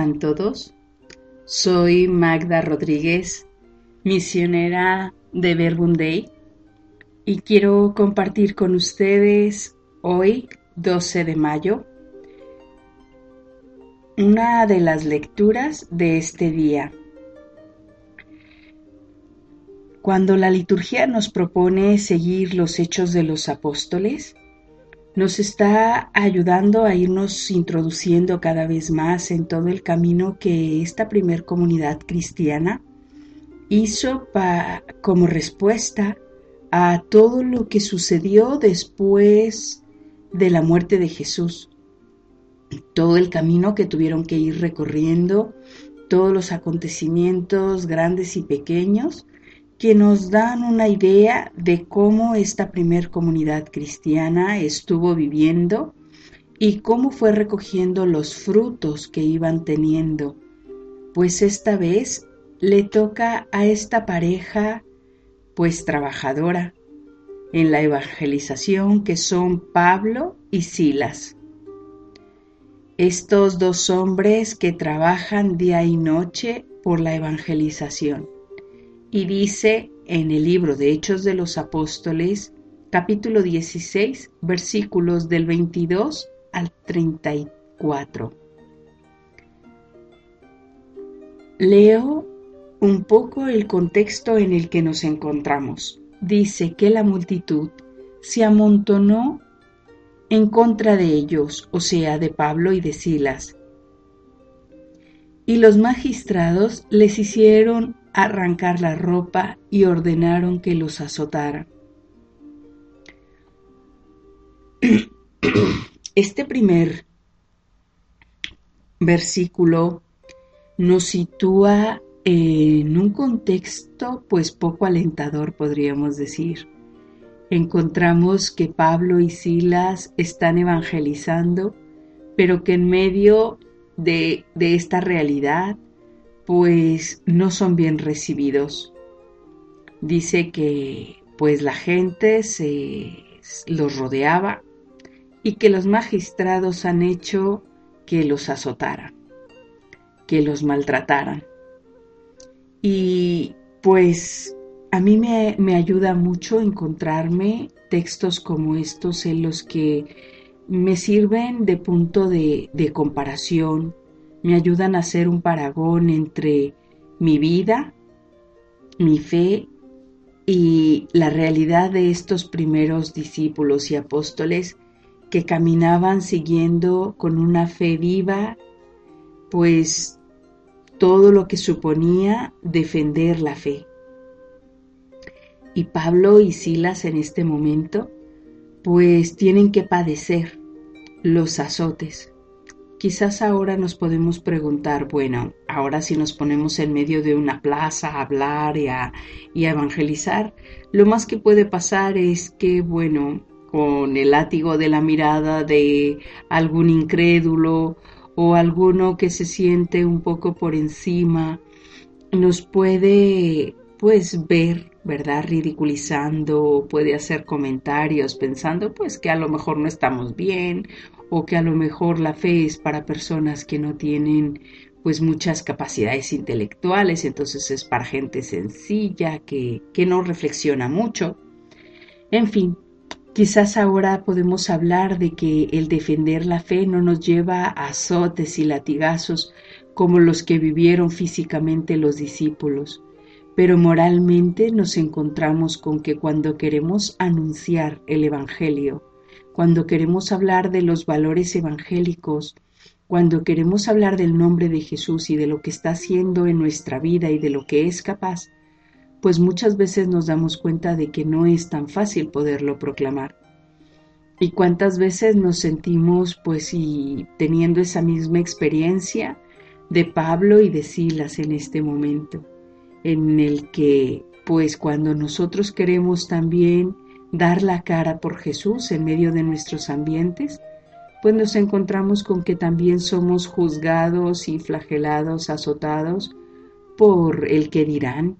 ¿Cómo están todos? Soy Magda Rodríguez, misionera de Verbum Day, y quiero compartir con ustedes hoy, 12 de mayo, una de las lecturas de este día. Cuando la liturgia nos propone seguir los hechos de los apóstoles, nos está ayudando a irnos introduciendo cada vez más en todo el camino que esta primer comunidad cristiana hizo como respuesta a todo lo que sucedió después de la muerte de Jesús. Todo el camino que tuvieron que ir recorriendo, todos los acontecimientos grandes y pequeños que nos dan una idea de cómo esta primer comunidad cristiana estuvo viviendo y cómo fue recogiendo los frutos que iban teniendo. Pues esta vez le toca a esta pareja pues trabajadora en la evangelización que son Pablo y Silas. Estos dos hombres que trabajan día y noche por la evangelización y dice en el libro de Hechos de los Apóstoles, capítulo 16, versículos del 22 al 34. Leo un poco el contexto en el que nos encontramos. Dice que la multitud se amontonó en contra de ellos, o sea, de Pablo y de Silas. Y los magistrados les hicieron arrancar la ropa y ordenaron que los azotaran. Este primer versículo nos sitúa en un contexto pues poco alentador podríamos decir. Encontramos que Pablo y Silas están evangelizando, pero que en medio de, de esta realidad pues no son bien recibidos. Dice que pues la gente se los rodeaba y que los magistrados han hecho que los azotaran, que los maltrataran. Y pues a mí me, me, ayuda mucho encontrarme textos como estos en los que me sirven de punto de, de comparación, me ayudan a hacer un paragón entre mi vida, mi fe y la realidad de estos primeros discípulos y apóstoles que caminaban siguiendo con una fe viva, pues todo lo que suponía defender la fe. Y Pablo y Silas en este momento, pues tienen que padecer los azotes, Quizás ahora nos podemos preguntar, bueno, ahora si nos ponemos en medio de una plaza a hablar y a, evangelizar, lo más que puede pasar es que, bueno, con el látigo de la mirada de algún incrédulo o alguno que se siente un poco por encima, nos puede pues ver, ¿verdad? Ridiculizando, puede hacer comentarios pensando pues que a lo mejor no estamos bien o que a lo mejor la fe es para personas que no tienen pues muchas capacidades intelectuales, entonces es para gente sencilla, que, que no reflexiona mucho. En fin, quizás ahora podemos hablar de que el defender la fe no nos lleva a azotes y latigazos como los que vivieron físicamente los discípulos, pero moralmente nos encontramos con que cuando queremos anunciar el Evangelio, cuando queremos hablar de los valores evangélicos, cuando queremos hablar del nombre de Jesús y de lo que está haciendo en nuestra vida y de lo que es capaz, pues muchas veces nos damos cuenta de que no es tan fácil poderlo proclamar. Y cuántas veces nos sentimos pues y teniendo esa misma experiencia de Pablo y de Silas en este momento, en el que pues cuando nosotros queremos también dar la cara por Jesús en medio de nuestros ambientes, pues nos encontramos con que también somos juzgados y flagelados, azotados por el que dirán,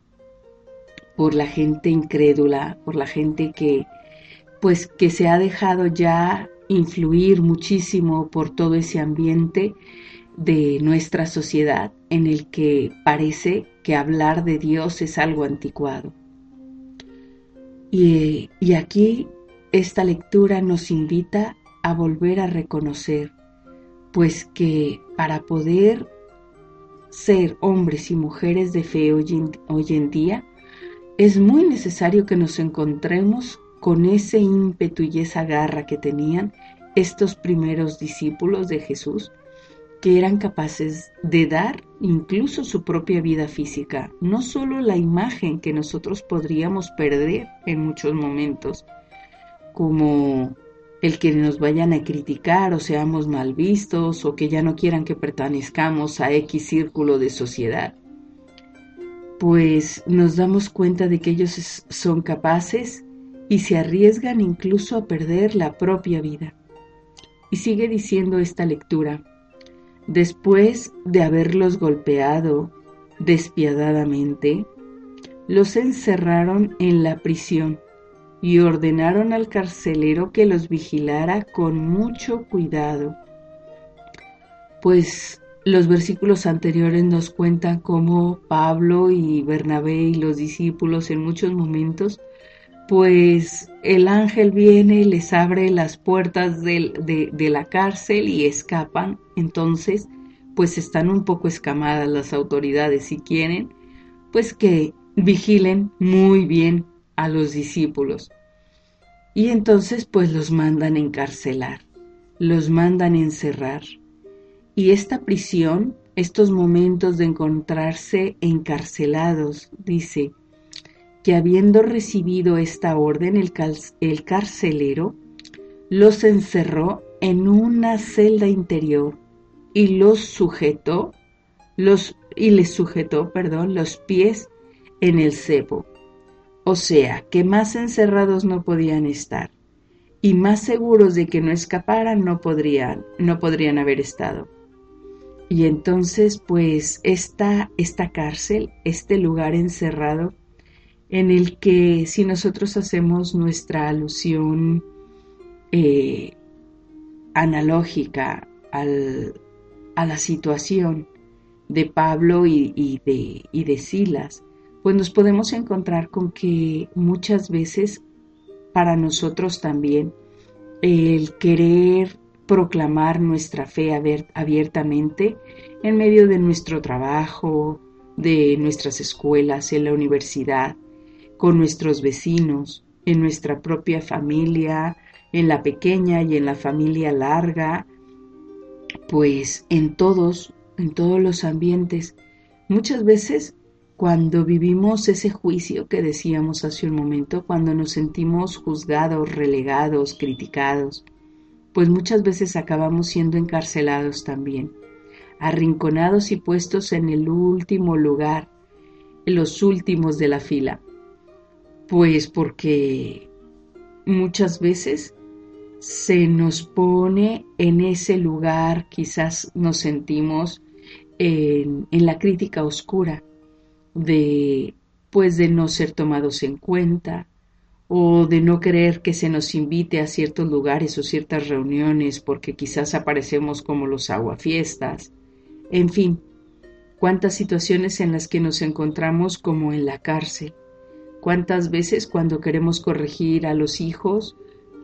por la gente incrédula, por la gente que pues que se ha dejado ya influir muchísimo por todo ese ambiente de nuestra sociedad en el que parece que hablar de Dios es algo anticuado. Y, aquí esta lectura nos invita a volver a reconocer, pues que para poder ser hombres y mujeres de fe hoy en, día, es muy necesario que nos encontremos con ese ímpetu y esa garra que tenían estos primeros discípulos de Jesús, que eran capaces de dar incluso su propia vida física, no solo la imagen que nosotros podríamos perder en muchos momentos, como el que nos vayan a criticar o seamos mal vistos o que ya no quieran que pertenezcamos a X círculo de sociedad, pues nos damos cuenta de que ellos son capaces y se arriesgan incluso a perder la propia vida. Y sigue diciendo esta lectura, después de haberlos golpeado despiadadamente, los encerraron en la prisión y ordenaron al carcelero que los vigilara con mucho cuidado. Pues los versículos anteriores nos cuentan cómo Pablo y Bernabé y los discípulos en muchos momentos, pues el ángel viene, les abre las puertas de, de la cárcel y escapan. Entonces, pues están un poco escamadas las autoridades si quieren, pues que vigilen muy bien a los discípulos. Y entonces pues los mandan encarcelar, los mandan encerrar. Y esta prisión, estos momentos de encontrarse encarcelados, dice, que habiendo recibido esta orden el, el carcelero, los encerró en una celda interior y los sujetó, los, y les sujetó, perdón, los pies en el cepo o sea, que más encerrados no podían estar y más seguros de que no escaparan no podrían, no podrían haber estado. Y entonces, pues, esta, esta cárcel, este lugar encerrado, en el que si nosotros hacemos nuestra alusión eh, analógica a la situación de Pablo y, de, y de Silas, pues nos podemos encontrar con que muchas veces para nosotros también el querer proclamar nuestra fe abiertamente en medio de nuestro trabajo, de nuestras escuelas, en la universidad, con nuestros vecinos, en nuestra propia familia, en la pequeña y en la familia larga, pues en todos, en todos los ambientes, muchas veces cuando vivimos ese juicio que decíamos hace un momento, cuando nos sentimos juzgados, relegados, criticados, pues muchas veces acabamos siendo encarcelados también, arrinconados y puestos en el último lugar, en los últimos de la fila, pues porque muchas veces se nos pone en ese lugar, quizás nos sentimos en, la crítica oscura, de pues de no ser tomados en cuenta o de no querer que se nos invite a ciertos lugares o ciertas reuniones porque quizás aparecemos como los aguafiestas. En fin, cuántas situaciones en las que nos encontramos como en la cárcel. Cuántas veces cuando queremos corregir a los hijos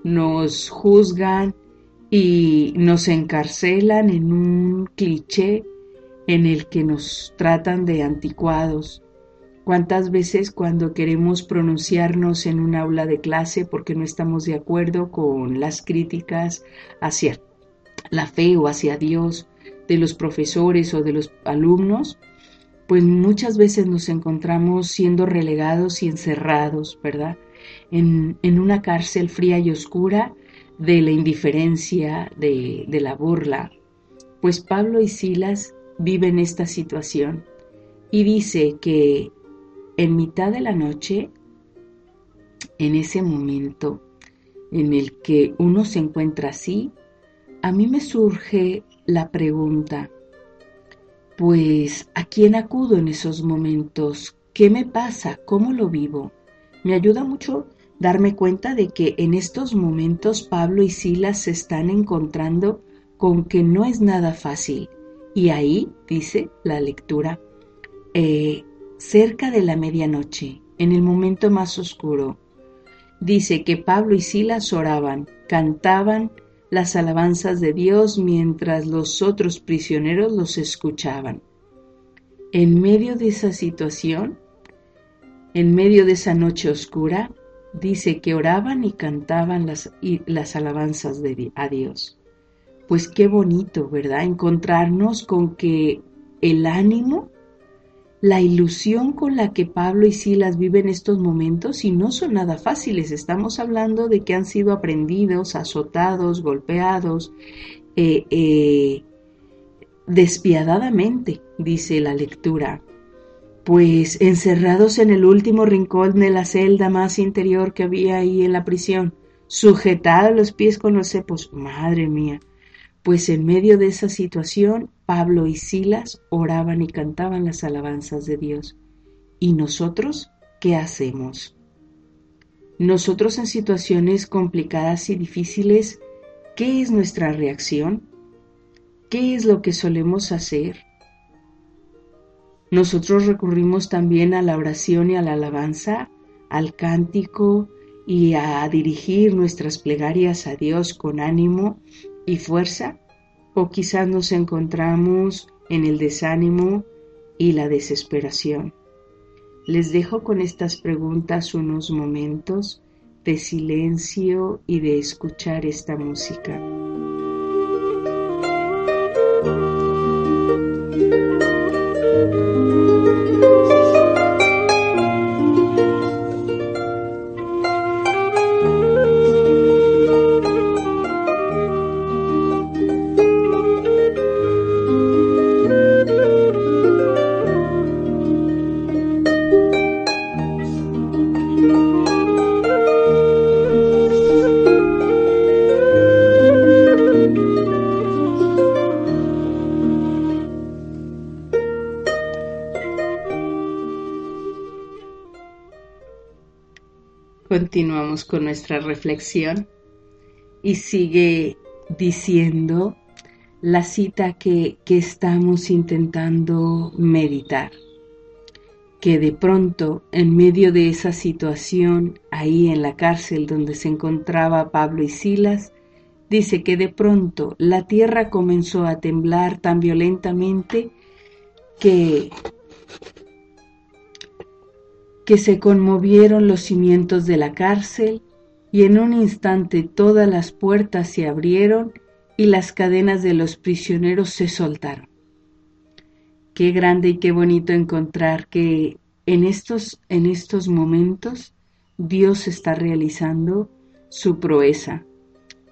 nos juzgan y nos encarcelan en un cliché en el que nos tratan de anticuados. ¿Cuántas veces cuando queremos pronunciarnos en un aula de clase porque no estamos de acuerdo con las críticas hacia la fe o hacia Dios de los profesores o de los alumnos, pues muchas veces nos encontramos siendo relegados y encerrados, ¿verdad? En, en una cárcel fría y oscura de la indiferencia, de, de la burla. Pues Pablo y Silas vive en esta situación y dice que en mitad de la noche, en ese momento en el que uno se encuentra así, a mí me surge la pregunta, pues ¿a quién acudo en esos momentos? ¿Qué me pasa? ¿Cómo lo vivo? Me ayuda mucho darme cuenta de que en estos momentos Pablo y Silas se están encontrando con que no es nada fácil, Y ahí, dice la lectura, eh, cerca de la medianoche, en el momento más oscuro, dice que Pablo y Silas oraban, cantaban las alabanzas de Dios mientras los otros prisioneros los escuchaban. En medio de esa situación, en medio de esa noche oscura, dice que oraban y cantaban las, las alabanzas de, a Dios. Pues qué bonito, ¿verdad? Encontrarnos con que el ánimo, la ilusión con la que Pablo y Silas viven estos momentos y no son nada fáciles. Estamos hablando de que han sido aprendidos, azotados, golpeados, eh, eh, despiadadamente, dice la lectura. Pues encerrados en el último rincón de la celda más interior que había ahí en la prisión, sujetados los pies con los cepos, madre mía, pues en medio de esa situación Pablo y Silas oraban y cantaban las alabanzas de Dios. ¿Y nosotros qué hacemos? Nosotros en situaciones complicadas y difíciles, ¿qué es nuestra reacción? ¿Qué es lo que solemos hacer? Nosotros recurrimos también a la oración y a la alabanza, al cántico y a dirigir nuestras plegarias a Dios con ánimo y fuerza, o quizás nos encontramos en el desánimo y la desesperación. Les dejo con estas preguntas unos momentos de silencio y de escuchar esta música. Continuamos con nuestra reflexión y sigue diciendo la cita que, que estamos intentando meditar, que de pronto en medio de esa situación ahí en la cárcel donde se encontraba Pablo y Silas, dice que de pronto la tierra comenzó a temblar tan violentamente que que se conmovieron los cimientos de la cárcel y en un instante todas las puertas se abrieron y las cadenas de los prisioneros se soltaron. Qué grande y qué bonito encontrar que en estos, en estos momentos Dios está realizando su proeza,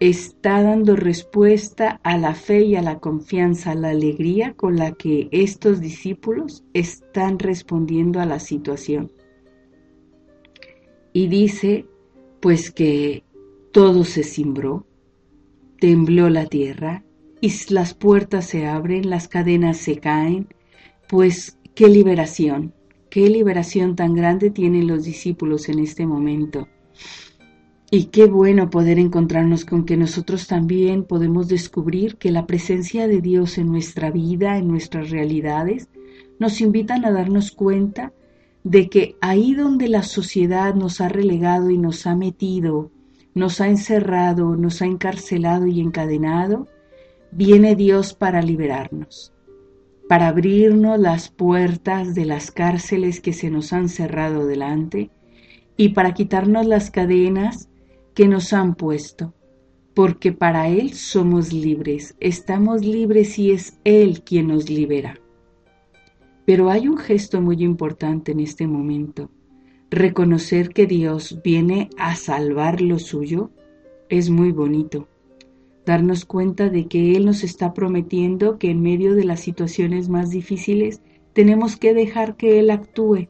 está dando respuesta a la fe y a la confianza, a la alegría con la que estos discípulos están respondiendo a la situación y dice pues que todo se cimbró, tembló la tierra y las puertas se abren, las cadenas se caen, pues qué liberación, qué liberación tan grande tienen los discípulos en este momento. Y qué bueno poder encontrarnos con que nosotros también podemos descubrir que la presencia de Dios en nuestra vida, en nuestras realidades, nos invitan a darnos cuenta de que ahí donde la sociedad nos ha relegado y nos ha metido, nos ha encerrado, nos ha encarcelado y encadenado, viene Dios para liberarnos, para abrirnos las puertas de las cárceles que se nos han cerrado delante y para quitarnos las cadenas que nos han puesto, porque para Él somos libres, estamos libres y es Él quien nos libera. Pero hay un gesto muy importante en este momento. Reconocer que Dios viene a salvar lo suyo es muy bonito. Darnos cuenta de que Él nos está prometiendo que en medio de las situaciones más difíciles tenemos que dejar que Él actúe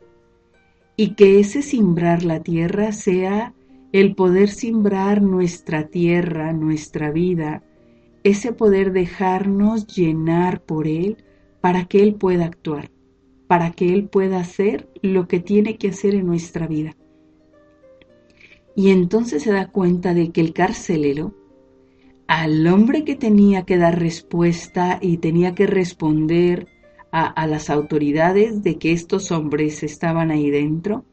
y que ese simbrar la tierra sea el poder simbrar nuestra tierra, nuestra vida, ese poder dejarnos llenar por Él para que Él pueda actuar para que Él pueda hacer lo que tiene que hacer en nuestra vida. Y entonces se da cuenta de que el carcelero al hombre que tenía que dar respuesta y tenía que responder a, las autoridades de que estos hombres estaban ahí dentro,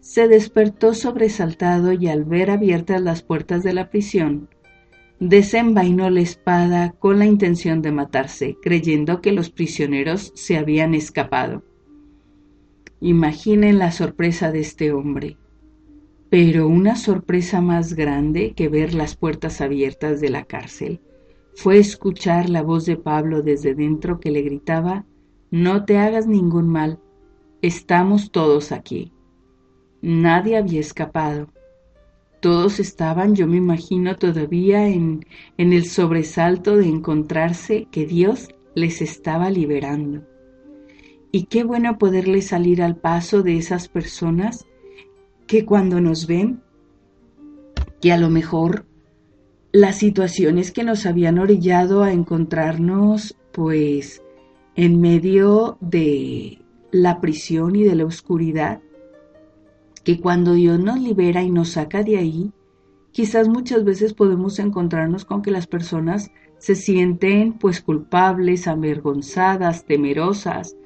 se despertó sobresaltado y al ver abiertas las puertas de la prisión, desenvainó la espada con la intención de matarse, creyendo que los prisioneros se habían escapado. Imaginen la sorpresa de este hombre. Pero una sorpresa más grande que ver las puertas abiertas de la cárcel fue escuchar la voz de Pablo desde dentro que le gritaba, No te hagas ningún mal, estamos todos aquí. Nadie había escapado. Todos estaban, yo me imagino, todavía en, el sobresalto de encontrarse que Dios les estaba liberando. Y qué bueno poderle salir al paso de esas personas que cuando nos ven, que a lo mejor las situaciones que nos habían orillado a encontrarnos pues en medio de la prisión y de la oscuridad, que cuando Dios nos libera y nos saca de ahí, quizás muchas veces podemos encontrarnos con que las personas se sienten pues culpables, avergonzadas, temerosas,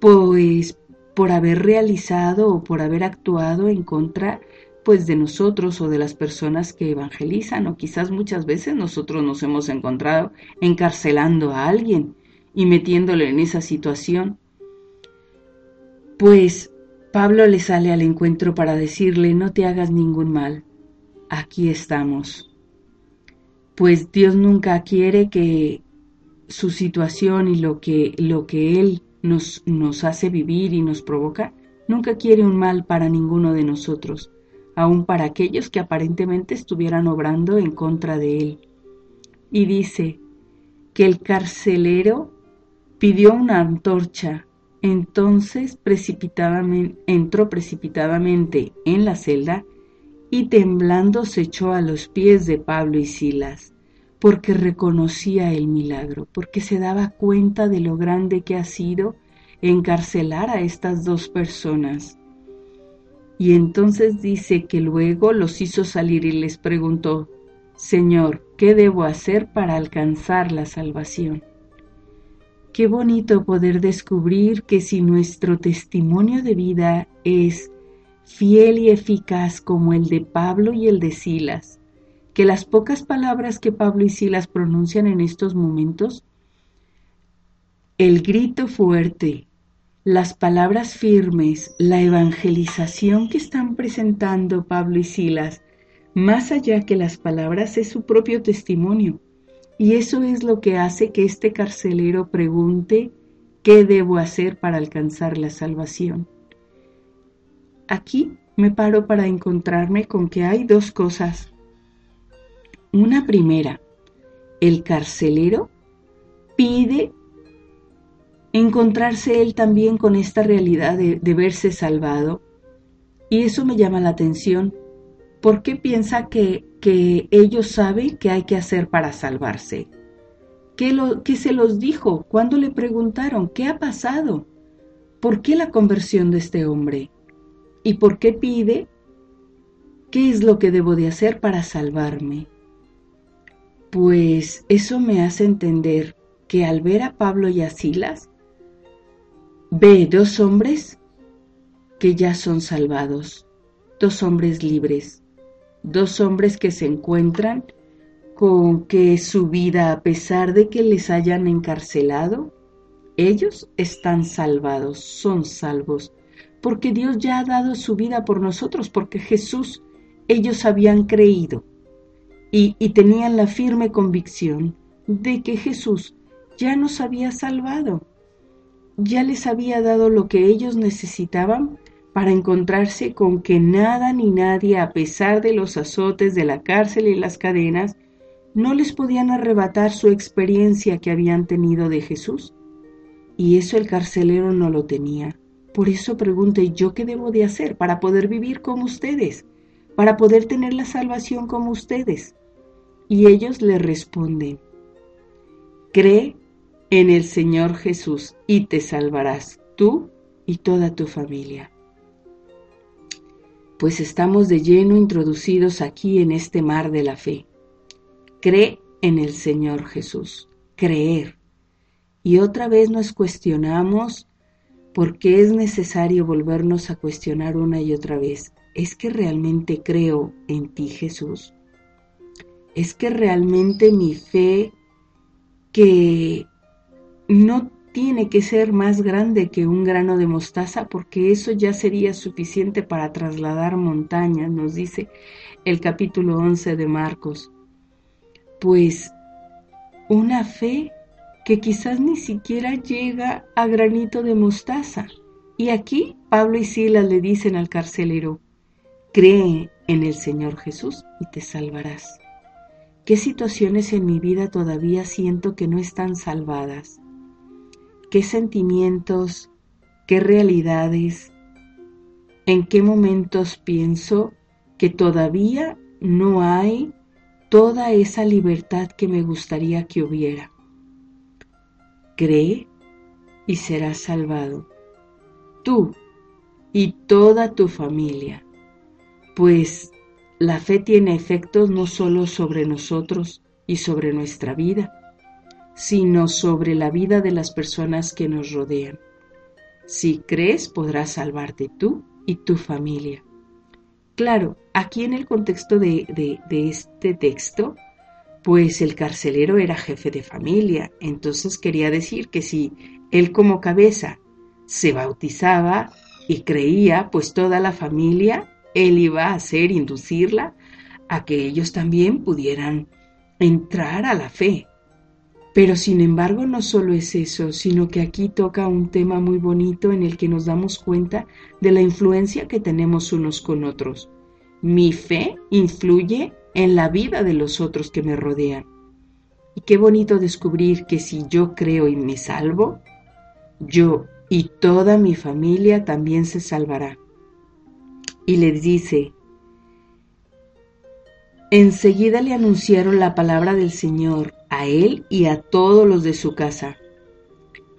pues por haber realizado o por haber actuado en contra pues de nosotros o de las personas que evangelizan o quizás muchas veces nosotros nos hemos encontrado encarcelando a alguien y metiéndole en esa situación. Pues Pablo le sale al encuentro para decirle, no te hagas ningún mal, aquí estamos. Pues Dios nunca quiere que su situación y lo que, lo que Él nos, nos hace vivir y nos provoca, nunca quiere un mal para ninguno de nosotros, aun para aquellos que aparentemente estuvieran obrando en contra de Él. Y dice que el carcelero pidió una antorcha entonces precipitadamente, entró precipitadamente en la celda y temblando se echó a los pies de Pablo y Silas, porque reconocía el milagro, porque se daba cuenta de lo grande que ha sido encarcelar a estas dos personas. Y entonces dice que luego los hizo salir y les preguntó, Señor, ¿qué debo hacer para alcanzar la salvación? Qué bonito poder descubrir que si nuestro testimonio de vida es fiel y eficaz como el de Pablo y el de Silas, que las pocas palabras que Pablo y Silas pronuncian en estos momentos, el grito fuerte, las palabras firmes, la evangelización que están presentando Pablo y Silas, más allá que las palabras es su propio testimonio y eso es lo que hace que este carcelero pregunte, ¿qué debo hacer para alcanzar la salvación? Aquí me paro para encontrarme con que hay dos cosas. Una primera, el carcelero pide encontrarse él también con esta realidad de, verse salvado. Y eso me llama la atención. ¿Por qué piensa que que ellos saben que hay que hacer para salvarse. ¿Qué, lo, se los dijo? cuando le preguntaron qué ha pasado? ¿Por qué la conversión de este hombre? ¿Y por qué pide? ¿Qué es lo que debo de hacer para salvarme? Pues eso me hace entender que al ver a Pablo y a Silas, ve dos hombres que ya son salvados, dos hombres libres, dos hombres que se encuentran con que su vida, a pesar de que les hayan encarcelado, ellos están salvados, son salvos, porque Dios ya ha dado su vida por nosotros, porque Jesús, ellos habían creído y, y tenían la firme convicción de que Jesús ya nos había salvado, ya les había dado lo que ellos necesitaban para encontrarse con que nada ni nadie, a pesar de los azotes de la cárcel y las cadenas, no les podían arrebatar su experiencia que habían tenido de Jesús. Y eso el carcelero no lo tenía. Por eso pregunté yo qué debo de hacer para poder vivir como ustedes, para poder tener la salvación como ustedes. Y ellos le responden, cree en el Señor Jesús y te salvarás tú y toda tu familia pues estamos de lleno introducidos aquí en este mar de la fe. cree en el Señor Jesús, creer. Y otra vez nos cuestionamos por qué es necesario volvernos a cuestionar una y otra vez. ¿Es que realmente creo en ti Jesús? ¿Es que realmente mi fe que no tiene que ser más grande que un grano de mostaza porque eso ya sería suficiente para trasladar montañas, nos dice el capítulo 11 de Marcos. Pues una fe que quizás ni siquiera llega a granito de mostaza. Y aquí Pablo y Silas le dicen al carcelero, cree en el Señor Jesús y te salvarás. ¿Qué situaciones en mi vida todavía siento que no están salvadas? ¿Qué sentimientos, qué realidades, en qué momentos pienso que todavía no hay toda esa libertad que me gustaría que hubiera? Cree y serás salvado, tú y toda tu familia, pues la fe tiene efectos no solo sobre nosotros y sobre nuestra vida, sino sobre la vida de las personas que nos rodean. Si crees, podrás salvarte tú y tu familia. Claro, aquí en el contexto de, este texto, pues el carcelero era jefe de familia, entonces quería decir que si él como cabeza se bautizaba y creía, pues toda la familia él iba a hacer, inducirla a que ellos también pudieran entrar a la fe. Pero sin embargo no solo es eso, sino que aquí toca un tema muy bonito en el que nos damos cuenta de la influencia que tenemos unos con otros. Mi fe influye en la vida de los otros que me rodean. Y qué bonito descubrir que si yo creo y me salvo, yo y toda mi familia también se salvará y les dice, enseguida le anunciaron la palabra del Señor a él y a todos los de su casa.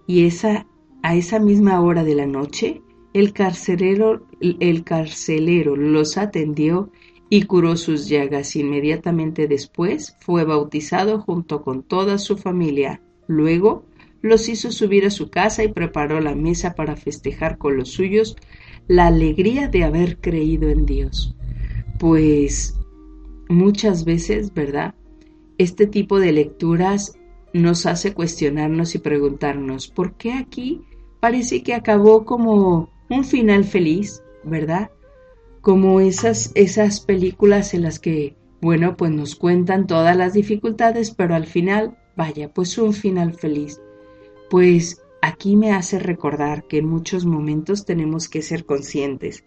Y esa, a esa misma hora de la noche, el carcelero, el carcelero los atendió y curó sus llagas. Inmediatamente después fue bautizado junto con toda su familia. Luego los hizo subir a su casa y preparó la mesa para festejar con los suyos la alegría de haber creído en Dios. Pues muchas veces, ¿verdad? Este tipo de lecturas nos hace cuestionarnos y preguntarnos, ¿por qué aquí parece que acabó como un final feliz, ¿verdad? Como esas, esas películas en las que, bueno, pues nos cuentan todas las dificultades, pero al final, vaya, pues un final feliz. Pues Aquí me hace recordar que en muchos momentos tenemos que ser conscientes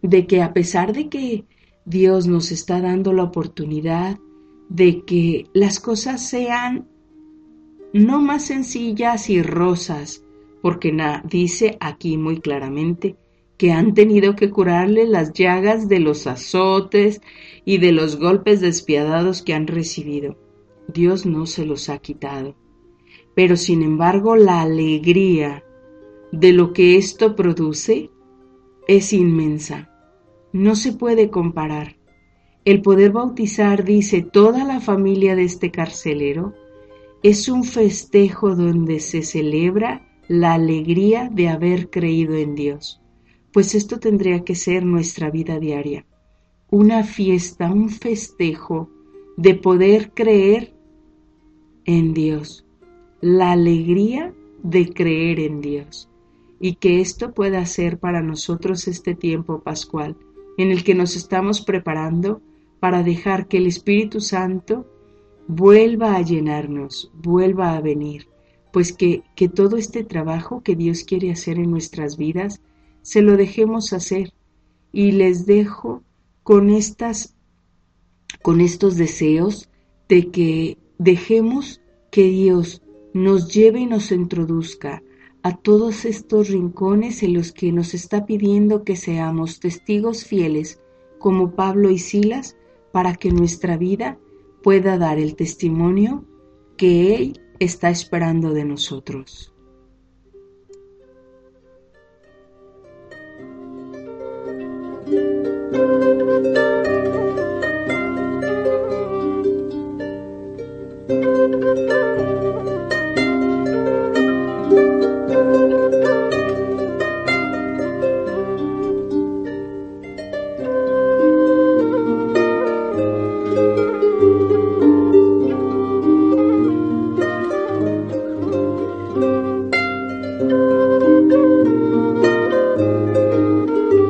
de que a pesar de que Dios nos está dando la oportunidad de que las cosas sean no más sencillas y rosas, porque dice aquí muy claramente que han tenido que curarle las llagas de los azotes y de los golpes despiadados que han recibido. Dios no se los ha quitado pero sin embargo la alegría de lo que esto produce es inmensa. No se puede comparar. El poder bautizar, dice toda la familia de este carcelero, es un festejo donde se celebra la alegría de haber creído en Dios. Pues esto tendría que ser nuestra vida diaria. Una fiesta, un festejo de poder creer en Dios la alegría de creer en Dios y que esto pueda ser para nosotros este tiempo pascual en el que nos estamos preparando para dejar que el Espíritu Santo vuelva a llenarnos, vuelva a venir, pues que, que todo este trabajo que Dios quiere hacer en nuestras vidas, se lo dejemos hacer. Y les dejo con estas, con estos deseos de que dejemos que Dios nos lleve y nos introduzca a todos estos rincones en los que nos está pidiendo que seamos testigos fieles como Pablo y Silas para que nuestra vida pueda dar el testimonio que Él está esperando de nosotros.